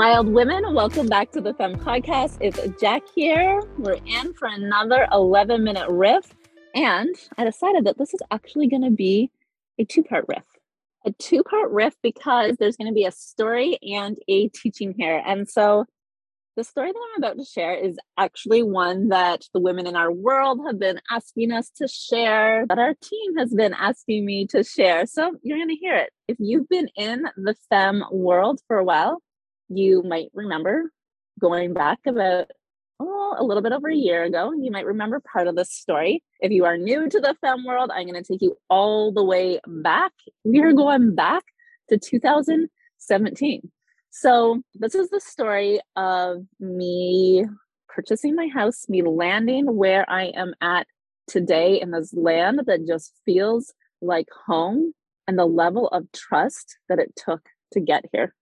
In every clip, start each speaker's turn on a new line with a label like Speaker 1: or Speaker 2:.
Speaker 1: Wild women, welcome back to the Femme Podcast. It's Jack here. We're in for another 11 minute riff. And I decided that this is actually going to be a two part riff. A two part riff because there's going to be a story and a teaching here. And so the story that I'm about to share is actually one that the women in our world have been asking us to share, that our team has been asking me to share. So you're going to hear it. If you've been in the femme world for a while, you might remember going back about oh, a little bit over a year ago. You might remember part of this story. If you are new to the femme world, I'm going to take you all the way back. We are going back to 2017. So, this is the story of me purchasing my house, me landing where I am at today in this land that just feels like home, and the level of trust that it took to get here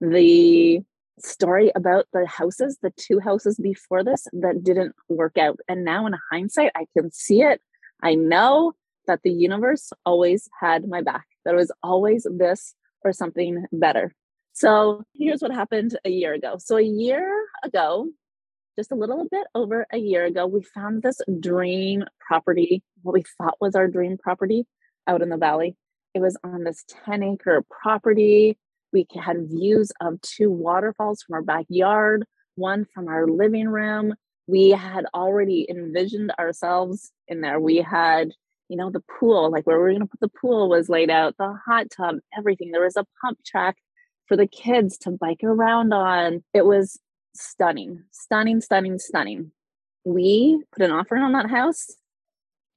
Speaker 1: the story about the houses, the two houses before this that didn't work out. And now, in hindsight, I can see it. I know that the universe always had my back, that it was always this or something better. So, here's what happened a year ago. So, a year ago, just a little bit over a year ago, we found this dream property, what we thought was our dream property out in the valley. It was on this 10 acre property. We had views of two waterfalls from our backyard, one from our living room. We had already envisioned ourselves in there. We had, you know, the pool, like where we were going to put the pool was laid out, the hot tub, everything. There was a pump track for the kids to bike around on. It was stunning, stunning, stunning, stunning. We put an offer on that house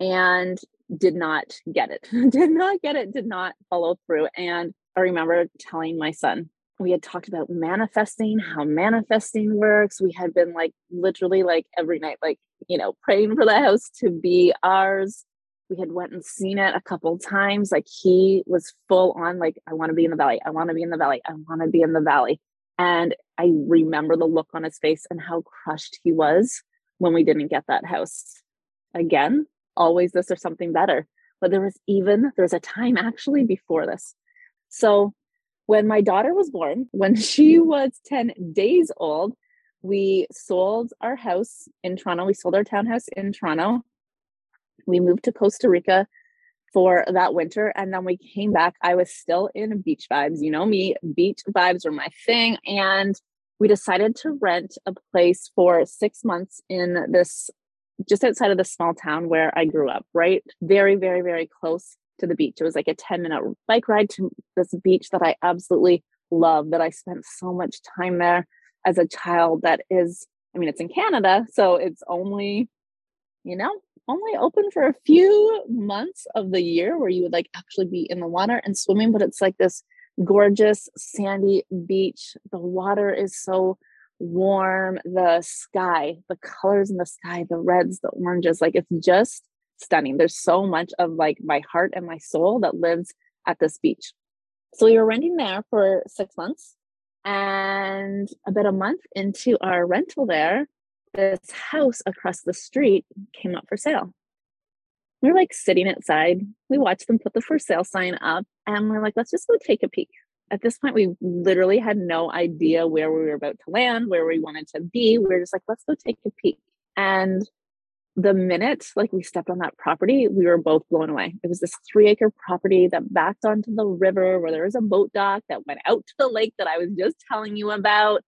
Speaker 1: and did not get it, did not get it, did not follow through. And I remember telling my son, we had talked about manifesting, mm-hmm. how manifesting works. We had been like literally like every night, like, you know, praying for the house to be ours. We had went and seen it a couple times. Like he was full on like, I want to be in the valley. I want to be in the valley. I want to be in the valley. And I remember the look on his face and how crushed he was when we didn't get that house. Again, always this or something better. But there was even, there was a time actually before this so when my daughter was born, when she was 10 days old, we sold our house in Toronto. We sold our townhouse in Toronto. We moved to Costa Rica for that winter and then we came back. I was still in beach vibes. You know me, beach vibes are my thing. And we decided to rent a place for six months in this just outside of the small town where I grew up, right? Very, very, very close to the beach. It was like a 10 minute bike ride to this beach that I absolutely love, that I spent so much time there as a child. That is, I mean, it's in Canada, so it's only, you know, only open for a few months of the year where you would like actually be in the water and swimming, but it's like this gorgeous sandy beach. The water is so warm, the sky, the colors in the sky, the reds, the oranges, like it's just stunning. There's so much of like my heart and my soul that lives at this beach. So we were renting there for six months. And about a month into our rental there, this house across the street came up for sale. We are like sitting outside. We watched them put the for sale sign up and we're like, let's just go take a peek. At this point, we literally had no idea where we were about to land, where we wanted to be. We were just like, let's go take a peek. And the minute like we stepped on that property, we were both blown away. It was this three acre property that backed onto the river where there was a boat dock that went out to the lake that I was just telling you about.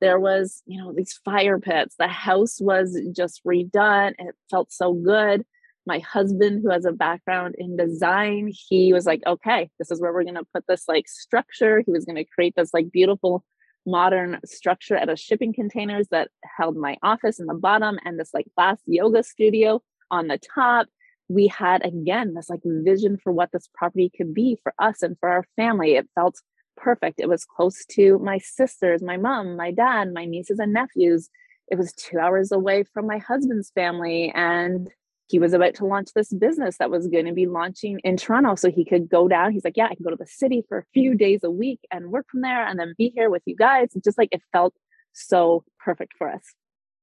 Speaker 1: There was, you know, these fire pits. The house was just redone. It felt so good. My husband, who has a background in design, he was like, okay, this is where we're going to put this like structure. He was going to create this like beautiful modern structure out of shipping containers that held my office in the bottom and this like glass yoga studio on the top. We had again this like vision for what this property could be for us and for our family. It felt perfect. It was close to my sisters, my mom, my dad, my nieces and nephews. It was two hours away from my husband's family. And he was about to launch this business that was going to be launching in Toronto. So he could go down. He's like, Yeah, I can go to the city for a few days a week and work from there and then be here with you guys. It's just like it felt so perfect for us.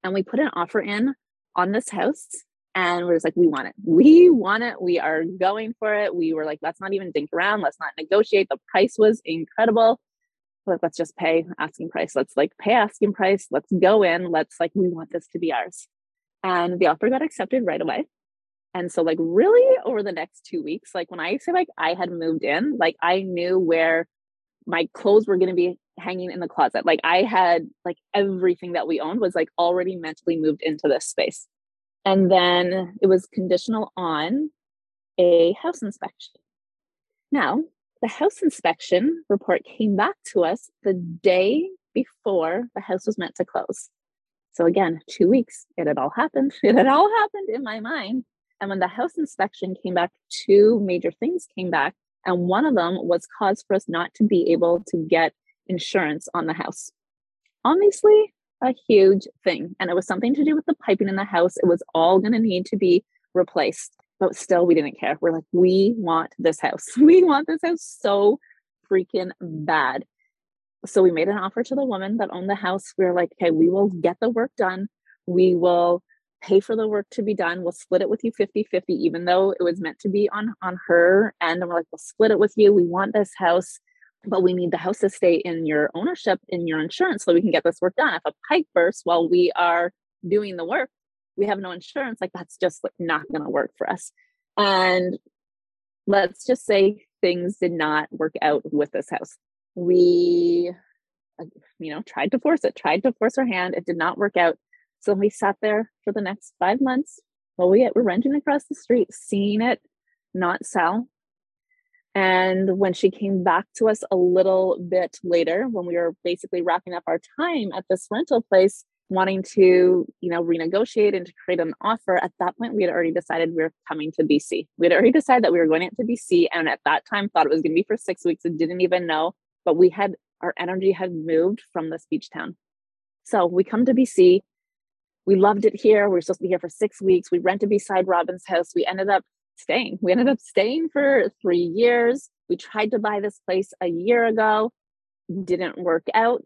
Speaker 1: And we put an offer in on this house and we're just like, we want it. We want it. We are going for it. We were like, let's not even think around. Let's not negotiate. The price was incredible. like, let's just pay asking price. Let's like pay asking price. Let's go in. Let's like, we want this to be ours. And the offer got accepted right away. And so, like, really over the next two weeks, like when I say like I had moved in, like I knew where my clothes were going to be hanging in the closet. Like I had like everything that we owned was like already mentally moved into this space. And then it was conditional on a house inspection. Now, the house inspection report came back to us the day before the house was meant to close. So again, two weeks, it had all happened. It had all happened in my mind. And when the house inspection came back, two major things came back. And one of them was cause for us not to be able to get insurance on the house. Obviously, a huge thing. And it was something to do with the piping in the house. It was all going to need to be replaced. But still, we didn't care. We're like, we want this house. We want this house so freaking bad. So we made an offer to the woman that owned the house. We were like, okay, we will get the work done. We will pay for the work to be done. We'll split it with you 50 50, even though it was meant to be on, on her end. And we're like, we'll split it with you. We want this house, but we need the house to stay in your ownership, in your insurance, so we can get this work done. If a pipe bursts while we are doing the work, we have no insurance. Like, that's just like not going to work for us. And let's just say things did not work out with this house. We, uh, you know, tried to force it, tried to force her hand. It did not work out. So we sat there for the next five months while we were renting across the street, seeing it not sell. And when she came back to us a little bit later, when we were basically wrapping up our time at this rental place, wanting to, you know, renegotiate and to create an offer, at that point we had already decided we were coming to BC. We had already decided that we were going to BC, and at that time thought it was going to be for six weeks and didn't even know. But we had our energy had moved from this beach town. So we come to BC we loved it here. We were supposed to be here for six weeks. We rented beside Robin's house. We ended up staying. We ended up staying for three years. We tried to buy this place a year ago, didn't work out.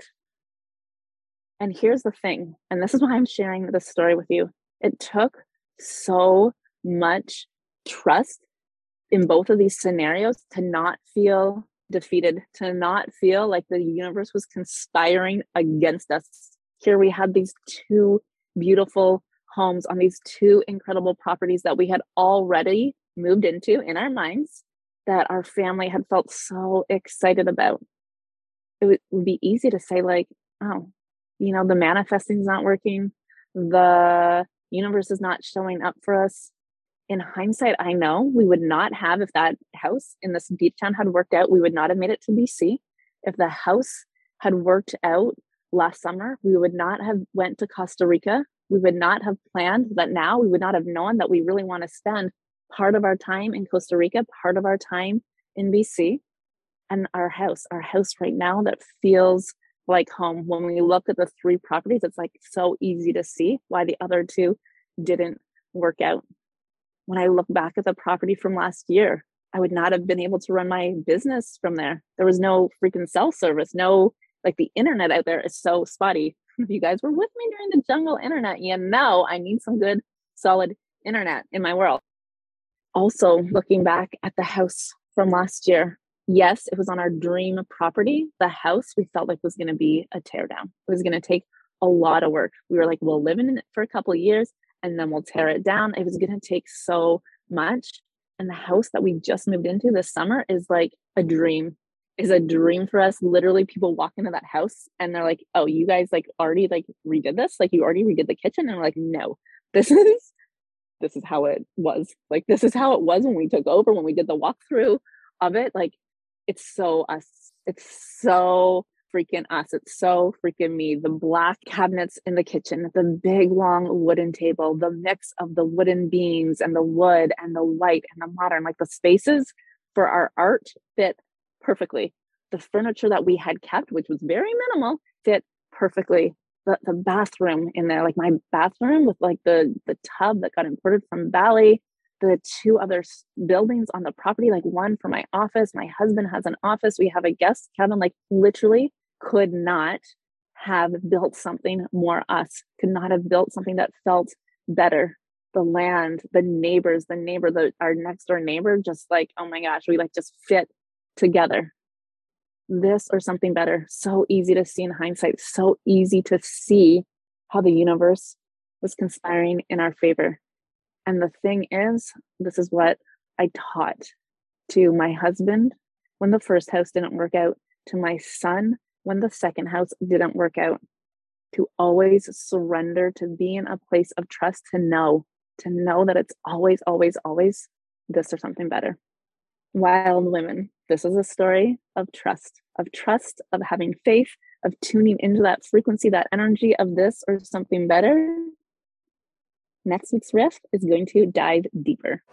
Speaker 1: And here's the thing, and this is why I'm sharing this story with you. It took so much trust in both of these scenarios to not feel defeated, to not feel like the universe was conspiring against us. Here we had these two beautiful homes on these two incredible properties that we had already moved into in our minds that our family had felt so excited about. It would, be easy to say, like, oh, you know, the manifesting's not working, the universe is not showing up for us. In hindsight, I know we would not have, if that house in this beach town had worked out, we would not have made it to BC. If the house had worked out last summer we would not have went to costa rica. We would not have planned that now we would not have known that we really want to spend part of our time in costa rica part of our time in bc and our house our house right now that feels like home. When we look at the three properties it's like so easy to see why the other two didn't work out. When i look back at the property from last year i would not have been able to run my business from there. There was no freaking cell service no like the internet out there is so spotty. If you guys were with me during the jungle internet, you know I need some good solid internet in my world. Also, looking back at the house from last year, yes, it was on our dream property. The house we felt like was going to be a teardown. It was going to take a lot of work. We were like, we'll live in it for a couple years and then we'll tear it down. It was going to take so much. And the house that we just moved into this summer is like a dream is a dream for us. Literally, people walk into that house and they're like, "Oh, you guys like already like redid this? Like you already redid the kitchen?" And we're like, "No, this is this is how it was. Like this is how it was when we took over when we did the walkthrough of it. Like it's so us. It's so freaking us. It's so freaking me. The black cabinets in the kitchen, the big long wooden table, the mix of the wooden beams and the wood and the white and the modern, like the spaces for our art fit perfectly. The furniture that we had kept, which was very minimal, fit perfectly. The, the bathroom in there, like my bathroom with like the the tub that got imported from Bali, the two other buildings on the property, like one for my office. My husband has an office. We have a guest cabin. Like literally, could not have built something more us. Could not have built something that felt better. The land, the neighbors, the neighbor, the our next door neighbor, just like oh my gosh, we like just fit together. this or something better. So easy to see in hindsight, so easy to see how the universe was conspiring in our favor. And the thing is, this is what I taught to my husband when the first house didn't work out, to my son when the second house didn't work out, to always surrender, to be in a place of trust, to know, to know that it's always, always, always this or something better. Wild women, this is a story of trust, of trust, of having faith, of tuning into that frequency, that energy of this or something better. Next week's riff is going to dive deeper.